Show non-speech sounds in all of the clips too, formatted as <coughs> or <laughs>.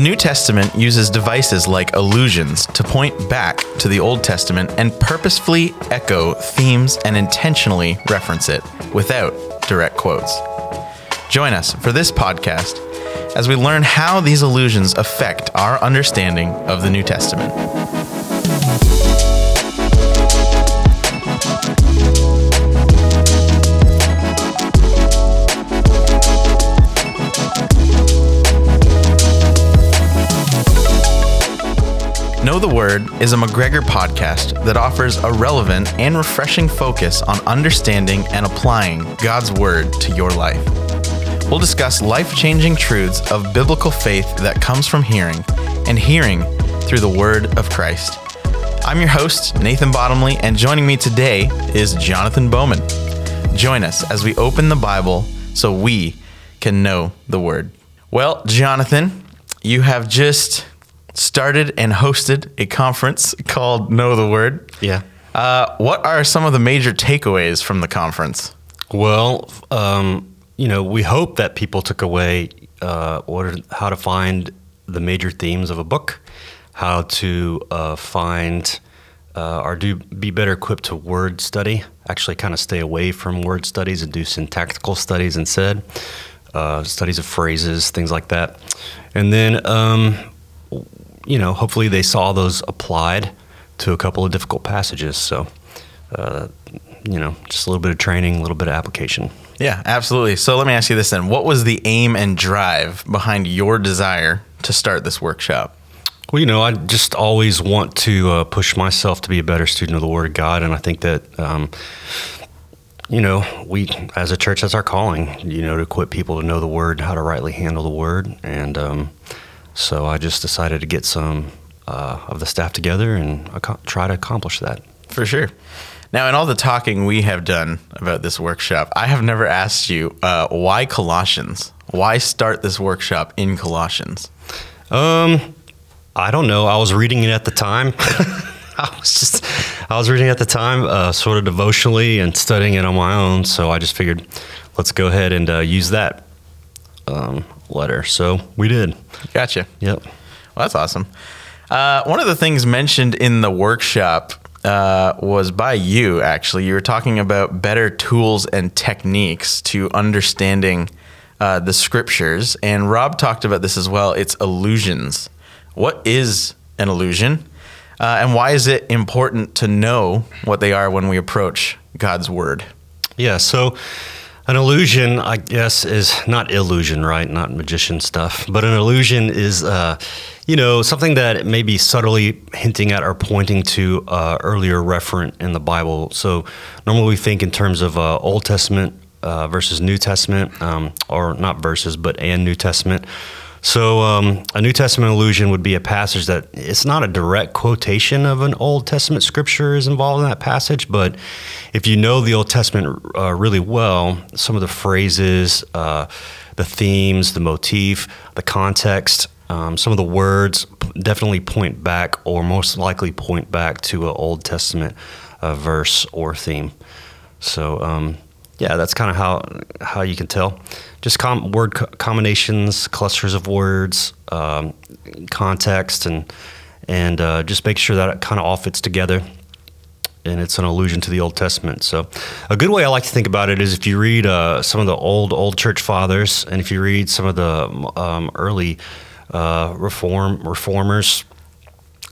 The New Testament uses devices like allusions to point back to the Old Testament and purposefully echo themes and intentionally reference it without direct quotes. Join us for this podcast as we learn how these allusions affect our understanding of the New Testament. Know the Word is a McGregor podcast that offers a relevant and refreshing focus on understanding and applying God's Word to your life. We'll discuss life changing truths of biblical faith that comes from hearing and hearing through the Word of Christ. I'm your host, Nathan Bottomley, and joining me today is Jonathan Bowman. Join us as we open the Bible so we can know the Word. Well, Jonathan, you have just started and hosted a conference called Know the Word. Yeah. Uh, what are some of the major takeaways from the conference? Well, um, you know, we hope that people took away uh, what are, how to find the major themes of a book, how to uh, find uh, or do be better equipped to word study. Actually, kind of stay away from word studies and do syntactical studies instead, uh, studies of phrases, things like that. And then um, you know, hopefully they saw those applied to a couple of difficult passages. So, uh, you know, just a little bit of training, a little bit of application. Yeah, absolutely. So let me ask you this then. What was the aim and drive behind your desire to start this workshop? Well, you know, I just always want to uh, push myself to be a better student of the Word of God. And I think that, um, you know, we as a church, that's our calling, you know, to equip people to know the Word, how to rightly handle the Word. And, um, so I just decided to get some uh, of the staff together and ac- try to accomplish that. For sure. Now, in all the talking we have done about this workshop, I have never asked you uh, why Colossians. Why start this workshop in Colossians? Um, I don't know. I was reading it at the time. <laughs> I was just, I was reading it at the time, uh, sort of devotionally and studying it on my own. So I just figured, let's go ahead and uh, use that um, letter. So we did. Gotcha. Yep. Well, that's awesome. Uh, one of the things mentioned in the workshop uh, was by you, actually. You were talking about better tools and techniques to understanding uh, the scriptures. And Rob talked about this as well. It's allusions. What is an allusion? Uh, and why is it important to know what they are when we approach God's word? Yeah. So, an allusion, I guess, is not illusion, right? Not magician stuff. But an allusion is, uh, you know, something that may be subtly hinting at or pointing to uh, earlier referent in the Bible. So normally we think in terms of uh, Old Testament uh, versus New Testament, um, or not verses, but and New Testament. So, um, a New Testament allusion would be a passage that it's not a direct quotation of an Old Testament scripture is involved in that passage, but if you know the Old Testament uh, really well, some of the phrases, uh, the themes, the motif, the context, um, some of the words definitely point back, or most likely point back to an Old Testament uh, verse or theme. So, um, yeah, that's kind of how how you can tell. Just com- word co- combinations, clusters of words, um, context, and and uh, just make sure that it kind of all fits together. And it's an allusion to the Old Testament. So, a good way I like to think about it is if you read uh, some of the old old church fathers, and if you read some of the um, early uh, reform reformers,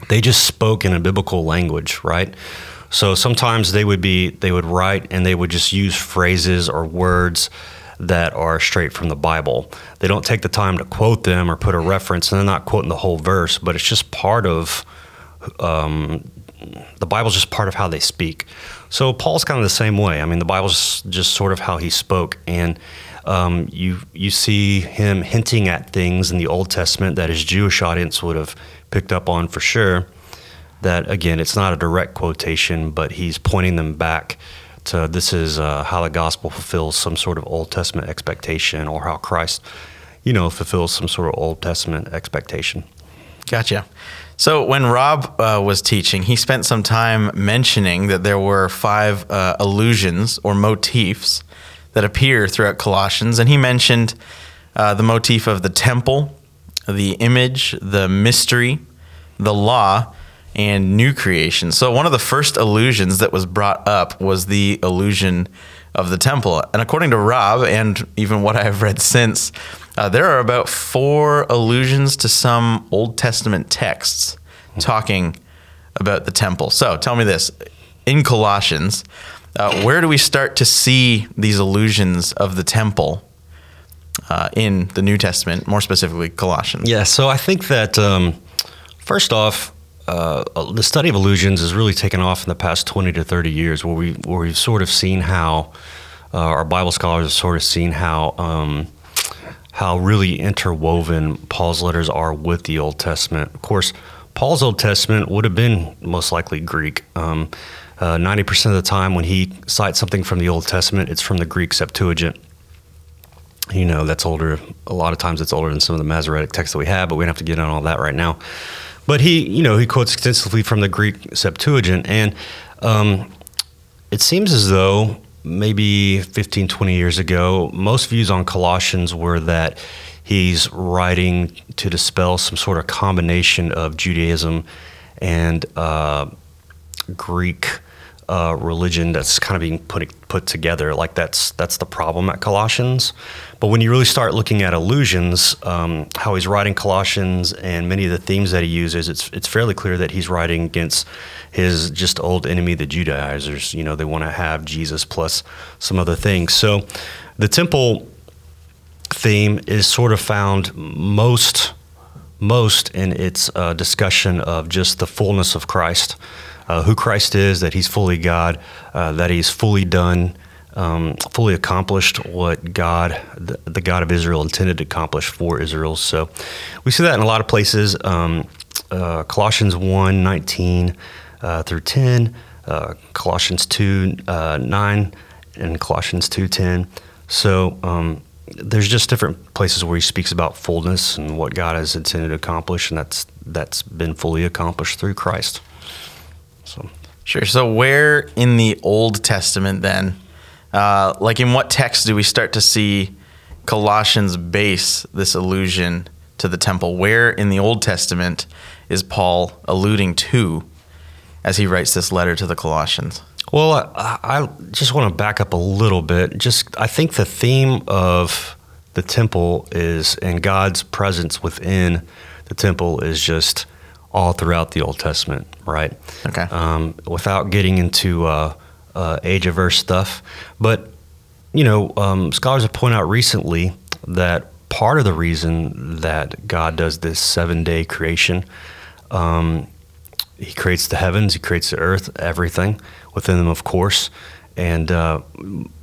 they just spoke in a biblical language, right? So sometimes they would be they would write and they would just use phrases or words that are straight from the Bible. They don't take the time to quote them or put a reference, and they're not quoting the whole verse, but it's just part of um, the Bible's just part of how they speak. So Paul's kind of the same way. I mean, the Bible's just sort of how he spoke, and um, you you see him hinting at things in the Old Testament that his Jewish audience would have picked up on for sure that again, it's not a direct quotation, but he's pointing them back to this is uh, how the gospel fulfills some sort of Old Testament expectation, or how Christ, you know, fulfills some sort of Old Testament expectation. Gotcha. So when Rob uh, was teaching, he spent some time mentioning that there were five uh, allusions or motifs that appear throughout Colossians, and he mentioned uh, the motif of the temple, the image, the mystery, the law, and new creation. So, one of the first allusions that was brought up was the allusion of the temple. And according to Rob, and even what I have read since, uh, there are about four allusions to some Old Testament texts talking about the temple. So, tell me this in Colossians, uh, where do we start to see these allusions of the temple uh, in the New Testament, more specifically Colossians? Yeah, so I think that um, first off, uh, the study of allusions has really taken off in the past 20 to 30 years, where we where we've sort of seen how uh, our Bible scholars have sort of seen how um, how really interwoven Paul's letters are with the Old Testament. Of course, Paul's Old Testament would have been most likely Greek. Um, uh, 90% of the time, when he cites something from the Old Testament, it's from the Greek Septuagint. You know, that's older. A lot of times it's older than some of the Masoretic texts that we have, but we don't have to get on all that right now. But he, you know, he quotes extensively from the Greek Septuagint, and um, it seems as though maybe 15, 20 years ago, most views on Colossians were that he's writing to dispel some sort of combination of Judaism and uh, Greek uh, religion that's kind of being put put together. Like that's that's the problem at Colossians. But when you really start looking at allusions, um, how he's writing Colossians and many of the themes that he uses, it's it's fairly clear that he's writing against his just old enemy, the Judaizers. You know, they want to have Jesus plus some other things. So the temple theme is sort of found most most in its uh, discussion of just the fullness of Christ uh, who Christ is, that He's fully God, uh, that He's fully done, um, fully accomplished what God, the, the, God of Israel, intended to accomplish for Israel. So we see that in a lot of places. Um, uh, Colossians 1 19 uh, through 10, uh, Colossians 2 uh, 9, and Colossians 2 10. So, um, there's just different places where he speaks about fullness and what God has intended to accomplish, and that's that's been fully accomplished through Christ. Sure. So where in the Old Testament then, uh, like in what text do we start to see Colossians base this allusion to the temple? Where in the Old Testament is Paul alluding to as he writes this letter to the Colossians? Well, I, I just want to back up a little bit. Just I think the theme of the temple is and God's presence within the temple is just all throughout the Old Testament, right? Okay. Um, without getting into uh, uh, age averse stuff, but you know, um, scholars have pointed out recently that part of the reason that God does this seven day creation, um, He creates the heavens, He creates the earth, everything within them, of course, and uh,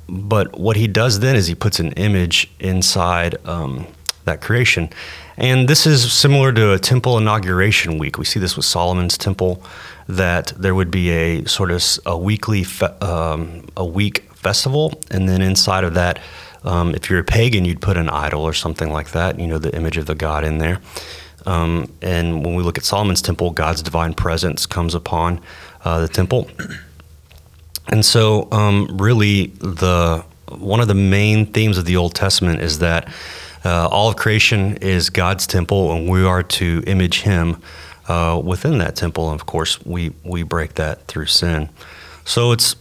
but what He does then is He puts an image inside um, that creation. And this is similar to a temple inauguration week. We see this with Solomon's temple, that there would be a sort of a weekly, fe- um, a week festival, and then inside of that, um, if you're a pagan, you'd put an idol or something like that. You know, the image of the god in there. Um, and when we look at Solomon's temple, God's divine presence comes upon uh, the temple. <clears throat> And so, um, really, the one of the main themes of the Old Testament is that uh, all of creation is God's temple, and we are to image Him uh, within that temple. And of course, we we break that through sin. So it's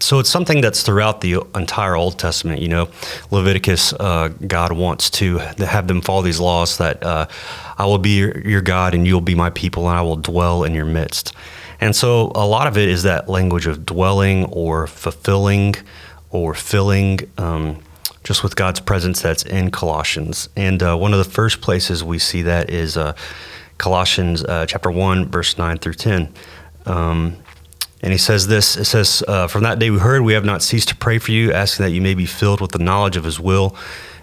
so it's something that's throughout the entire Old Testament. You know, Leviticus, uh, God wants to have them follow these laws that uh, I will be your, your, God and you'll be my people, and I will dwell in your midst. And so a lot of it is that language of dwelling or fulfilling or filling. Um, just with God's presence that's in Colossians. And uh, one of the first places we see that is uh, Colossians uh, chapter 1, verse 9 through 10. Um, and he says this it says, uh, From that day we heard, we have not ceased to pray for you, asking that you may be filled with the knowledge of his will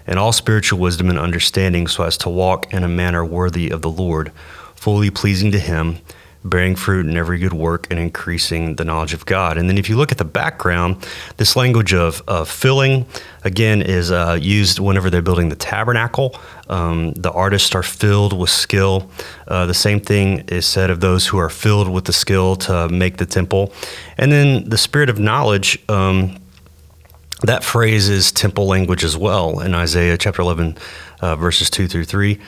and all spiritual wisdom and understanding, so as to walk in a manner worthy of the Lord, fully pleasing to him bearing fruit in every good work and increasing the knowledge of God. And then if you look at the background, this language of, of filling, again, is uh, used whenever they're building the tabernacle. Um, the artists are filled with skill. Uh, the same thing is said of those who are filled with the skill to make the temple. And then the spirit of knowledge. Um, that phrase is temple language as well in Isaiah chapter 11, uh, verses 2 through 3.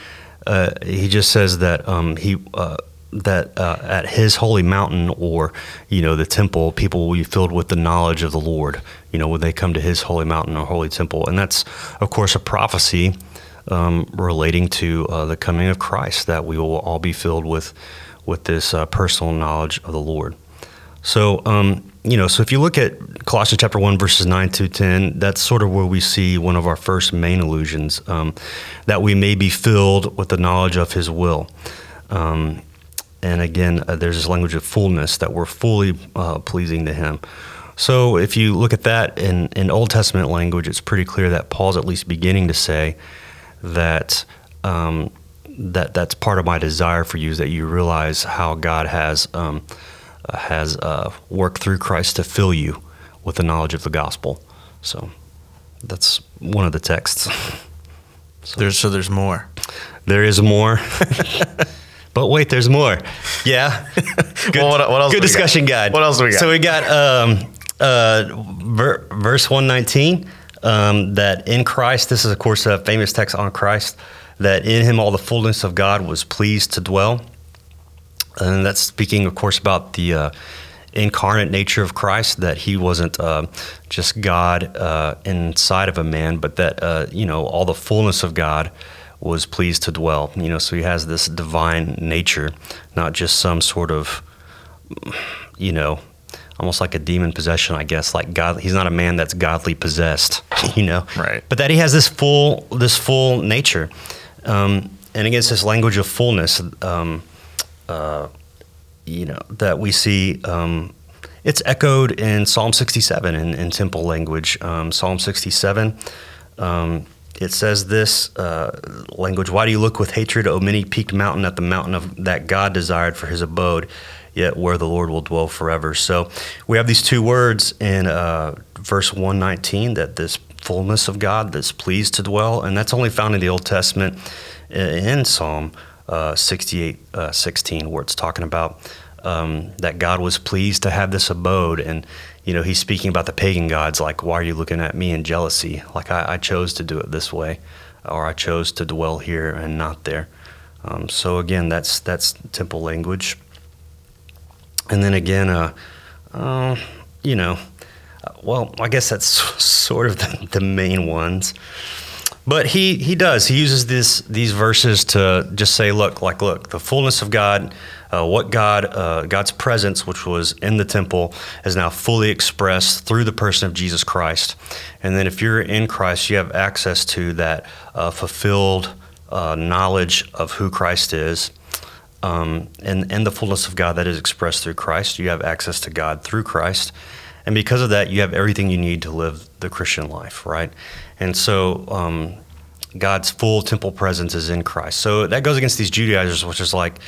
uh, he just says that um, he uh, that uh, at his holy mountain or you know the temple, people will be filled with the knowledge of the Lord. You know when they come to his holy mountain or holy temple, and that's of course a prophecy um, relating to uh, the coming of Christ that we will all be filled with with this uh, personal knowledge of the Lord. So, um, you know, so if you look at Colossians chapter 1, verses 9 to 10, that's sort of where we see one of our first main allusions um, that we may be filled with the knowledge of his will. Um, and again, uh, there's this language of fullness that we're fully uh, pleasing to him. So if you look at that in, in Old Testament language, it's pretty clear that Paul's at least beginning to say that um, that that's part of my desire for you is that you realize how God has um, has uh, worked through Christ to fill you with the knowledge of the gospel. So that's one of the texts. <laughs> so there's so there's more. There is more. <laughs> but wait, there's more. Yeah. <laughs> Good, well, what, what, else? Good discussion guide. What else do we got? So we got um, uh, ver- verse one nineteen. Um, that in Christ, this is of course a famous text on Christ, that in him all the fullness of God was pleased to dwell and that's speaking, of course, about the uh, incarnate nature of Christ. That he wasn't uh, just God uh, inside of a man, but that uh, you know all the fullness of God was pleased to dwell. You know, so he has this divine nature, not just some sort of, you know, almost like a demon possession, I guess. Like God, he's not a man that's godly possessed, <laughs> you know. Right. But that he has this full, this full nature, um, and against this language of fullness. Um, uh, you know that we see um, it's echoed in Psalm 67 in, in temple language. Um, Psalm 67, um, it says this uh, language: "Why do you look with hatred, O many peaked mountain, at the mountain of that God desired for His abode, yet where the Lord will dwell forever?" So we have these two words in uh, verse 119 that this fullness of God that's pleased to dwell, and that's only found in the Old Testament in Psalm uh, 68, uh, 16, where it's talking about um, that God was pleased to have this abode. And, you know, he's speaking about the pagan gods, like, why are you looking at me in jealousy? Like, I, I chose to do it this way, or I chose to dwell here and not there. Um, so, again, that's, that's temple language. And then again, uh, uh you know, well, I guess that's <laughs> sort of the, the main ones. But he he does. He uses this these verses to just say, look, like look, the fullness of God, uh, what God uh, God's presence, which was in the temple, is now fully expressed through the person of Jesus Christ. And then if you're in Christ, you have access to that uh, fulfilled uh, knowledge of who Christ is. Um, and, and the fullness of God that is expressed through Christ. You have access to God through Christ. And because of that, you have everything you need to live the Christian life, right? And so um, God's full temple presence is in Christ. So that goes against these Judaizers, which is like,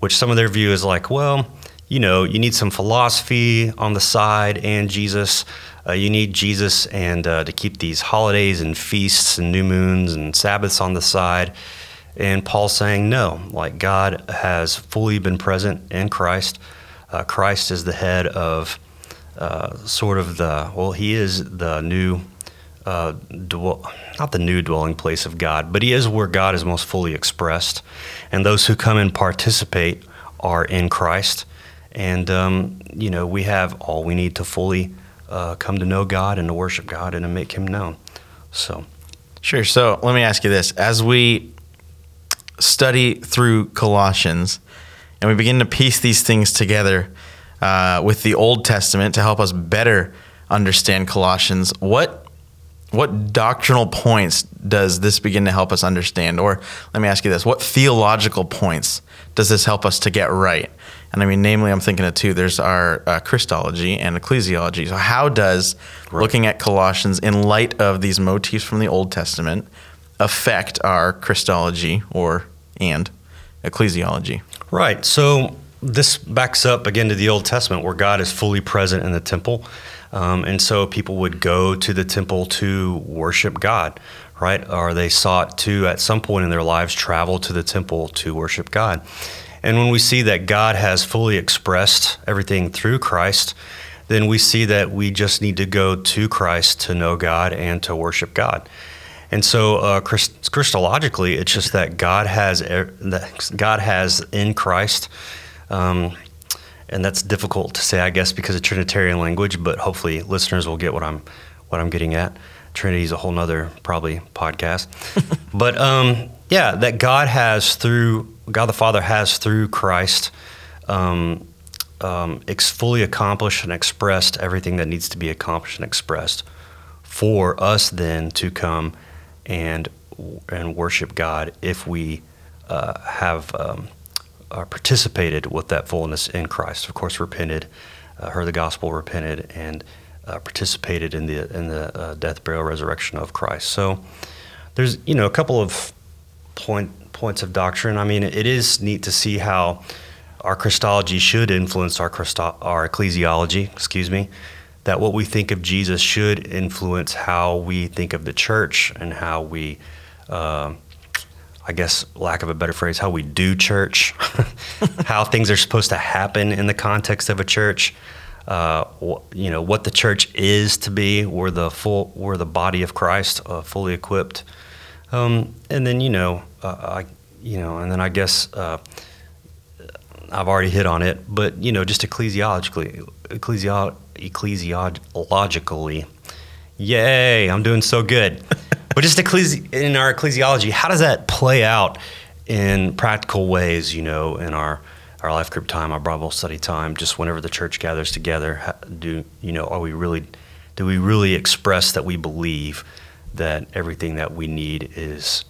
which some of their view is like, well, you know, you need some philosophy on the side and Jesus. Uh, you need Jesus and uh, to keep these holidays and feasts and new moons and Sabbaths on the side. And Paul's saying, no, like God has fully been present in Christ. Uh, Christ is the head of uh, sort of the, well, he is the new uh, dwell, not the new dwelling place of God, but He is where God is most fully expressed. And those who come and participate are in Christ. And, um, you know, we have all we need to fully uh, come to know God and to worship God and to make Him known. So, sure. So, let me ask you this. As we study through Colossians and we begin to piece these things together uh, with the Old Testament to help us better understand Colossians, what what doctrinal points does this begin to help us understand? Or let me ask you this what theological points does this help us to get right? And I mean, namely, I'm thinking of two. There's our uh, Christology and ecclesiology. So, how does right. looking at Colossians in light of these motifs from the Old Testament affect our Christology or and ecclesiology? Right. So, this backs up again to the Old Testament where God is fully present in the temple. Um, and so people would go to the temple to worship God, right? Or they sought to, at some point in their lives, travel to the temple to worship God. And when we see that God has fully expressed everything through Christ, then we see that we just need to go to Christ to know God and to worship God. And so, uh, Christ- Christologically, it's just that God has er- that God has in Christ, um, and that's difficult to say, I guess, because of Trinitarian language. But hopefully, listeners will get what I'm what I'm getting at. Trinity is a whole nother probably podcast, <laughs> but um, yeah, that God has through God the Father has through Christ. Um, um, ex- fully accomplished and expressed everything that needs to be accomplished and expressed for us then to come and and worship God if we uh, have um, uh, participated with that fullness in Christ. Of course, repented, uh, heard the gospel, repented, and uh, participated in the in the uh, death, burial, resurrection of Christ. So there's you know a couple of point points of doctrine. I mean, it is neat to see how our Christology should influence our Christo- our ecclesiology. Excuse me. That what we think of Jesus should influence how we think of the church and how we, uh, I guess, lack of a better phrase, how we do church, <laughs> how things are supposed to happen in the context of a church. Uh, you know what the church is to be. We're the full, we're the body of Christ, uh, fully equipped. Um, and then you know, uh, I, you know, and then I guess uh, I've already hit on it, but you know, just ecclesiologically, ecclesio- ecclesiologically, yay, I'm doing so good. <laughs> but just ecclesi- in our ecclesiology, how does that play out in practical ways? You know, in our our life group time, our Bible study time, just whenever the church gathers together, do you know? Are we really? Do we really express that we believe that everything that we need is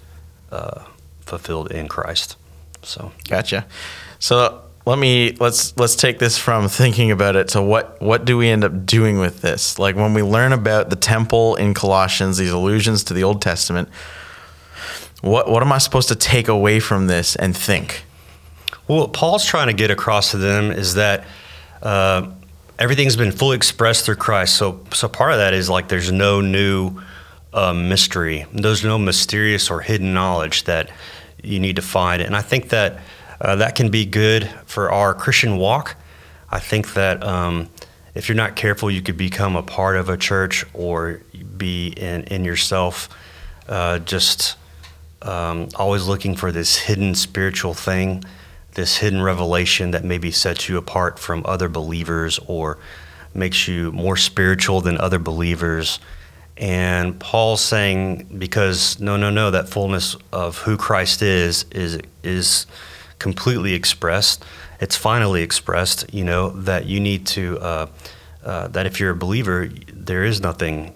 uh, fulfilled in Christ? So Gotcha. So let me let's let's take this from thinking about it to what what do we end up doing with this? Like when we learn about the temple in Colossians, these allusions to the Old Testament, what what am I supposed to take away from this and think? Well, what Paul's trying to get across to them is that uh, everything's been fully expressed through Christ. So, so part of that is like there's no new uh, mystery. There's no mysterious or hidden knowledge that you need to find. And I think that uh, that can be good for our Christian walk. I think that um, if you're not careful, you could become a part of a church or be in, in yourself uh, just um, always looking for this hidden spiritual thing, this hidden revelation that maybe sets you apart from other believers or makes you more spiritual than other believers. And Paul's saying, because no, no, no, that fullness of who Christ is is is completely expressed. It's finally expressed. You know that you need to uh, uh, that if you're a believer, there is nothing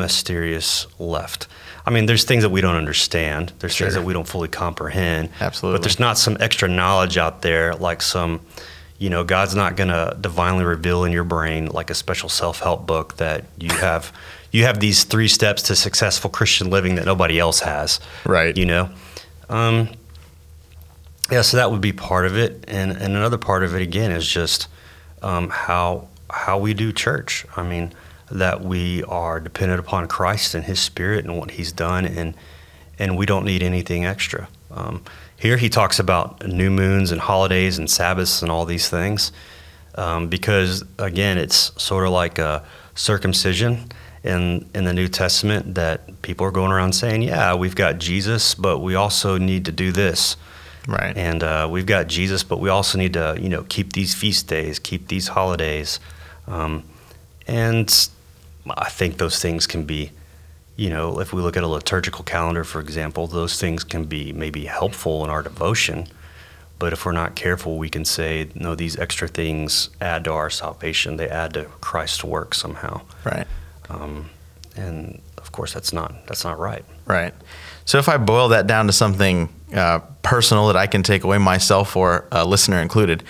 mysterious left. I mean, there's things that we don't understand. There's Sure. things that we don't fully comprehend. Absolutely. But there's not some extra knowledge out there, like some, you know, God's not going to divinely reveal in your brain like a special self-help book that you <laughs> have. you have these three steps to successful Christian living that nobody else has. Right. You know. Um, yeah, so that would be part of it, and and another part of it again is just um, how how we do church. I mean, that we are dependent upon Christ and His Spirit and what He's done, and and we don't need anything extra. Um, here he talks about new moons and holidays and Sabbaths and all these things, um, because again, it's sort of like a circumcision in in the New Testament that people are going around saying, "Yeah, we've got Jesus, but we also need to do this." Right. and uh, we've got Jesus, but we also need to, you know, keep these feast days, keep these holidays, um, and I think those things can be, you know, if we look at a liturgical calendar, for example, those things can be maybe helpful in our devotion, but if we're not careful, we can say, no, these extra things add to our salvation. They add to Christ's work somehow, right. um, and of course, that's not that's not right. Right. So if I boil that down to something uh, personal that I can take away myself or a listener included,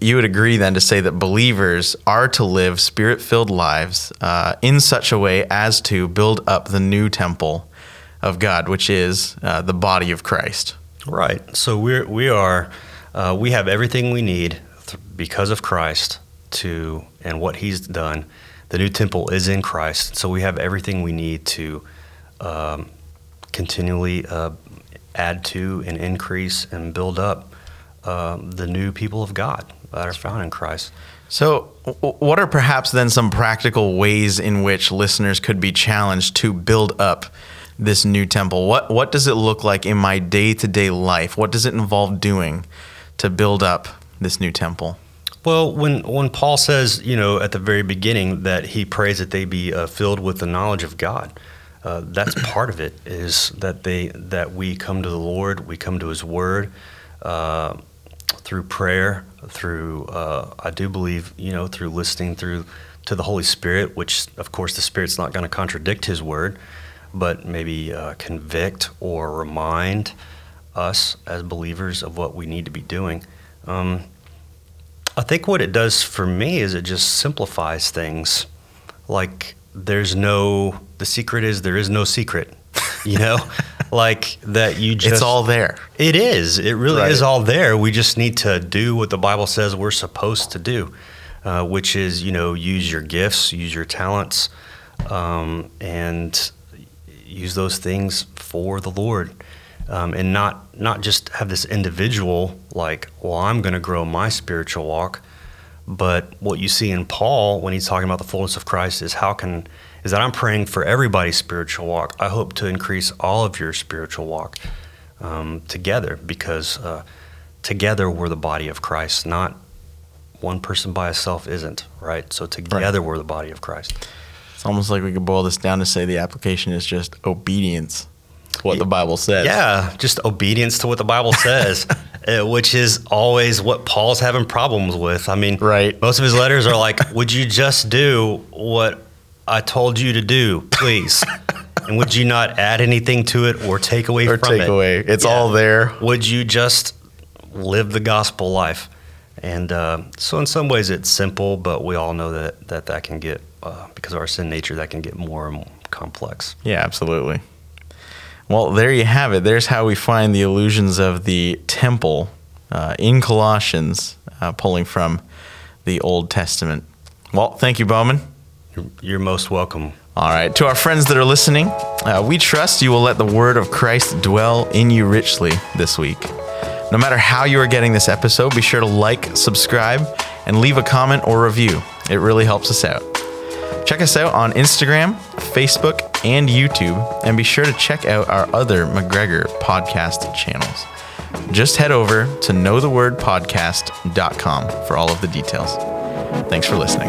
you would agree then to say that believers are to live spirit filled lives uh, in such a way as to build up the new temple of God, which is uh, the body of Christ. Right. So we're we are uh, we have everything we need th- because of Christ to and what He's done. The new temple is in Christ, so we have everything we need to um, continually uh, add to and increase and build up uh, the new people of God that are found in Christ. So, what are perhaps then some practical ways in which listeners could be challenged to build up this new temple? What what does it look like in my day to day life? What does it involve doing to build up this new temple? Well, when when Paul says, you know, at the very beginning that he prays that they be uh, filled with the knowledge of God, uh, that's <coughs> part of it. Is that they that we come to the Lord, we come to His Word uh, through prayer, through uh, I do believe, you know, through listening through to the Holy Spirit, which of course the Spirit's not going to contradict His Word, but maybe uh, convict or remind us as believers of what we need to be doing. Um, I think what it does for me is it just simplifies things. Like there's no the secret is there is no secret. You know? <laughs> like that you just It's all there. It is. It really Right. is all there. We just need to do what the Bible says we're supposed to do, uh, which is, you know, use your gifts, use your talents, um, and use those things for the Lord, um, and not not just have this individual like, well, I'm going to grow my spiritual walk, but what you see in Paul when he's talking about the fullness of Christ is how can is that I'm praying for everybody's spiritual walk. I hope to increase all of your spiritual walk um, together because uh, together we're the body of Christ, not one person by itself isn't, right? So together we're the body of Christ. It's almost like we could boil this down to say the application is just obedience to what the Bible says. Yeah, just obedience to what the Bible says, <laughs> uh, which is always what Paul's having problems with. I mean, Right. most of his letters are like, <laughs> Would you just do what I told you to do, please? <laughs> and would you not add anything to it or take away Or from take it? away. It's Yeah. all there. would you just live the gospel life? And uh, so, in some ways, it's simple, but we all know that that, that can get, uh, because of our sin nature, that can get more and more complex. Yeah, absolutely. Well, there you have it. There's how we find the allusions of the temple uh, in Colossians, uh, pulling from the Old Testament. Well, thank you, Bowman. You're, you're most welcome. All right. To our friends that are listening, uh, we trust you will let the word of Christ dwell in you richly this week. No matter how you are getting this episode, be sure to like, subscribe, and leave a comment or review. It really helps us out. Check us out on Instagram, Facebook, and YouTube, and be sure to check out our other McGregor podcast channels. Just head over to knowthewordpodcast.com for all of the details. Thanks for listening.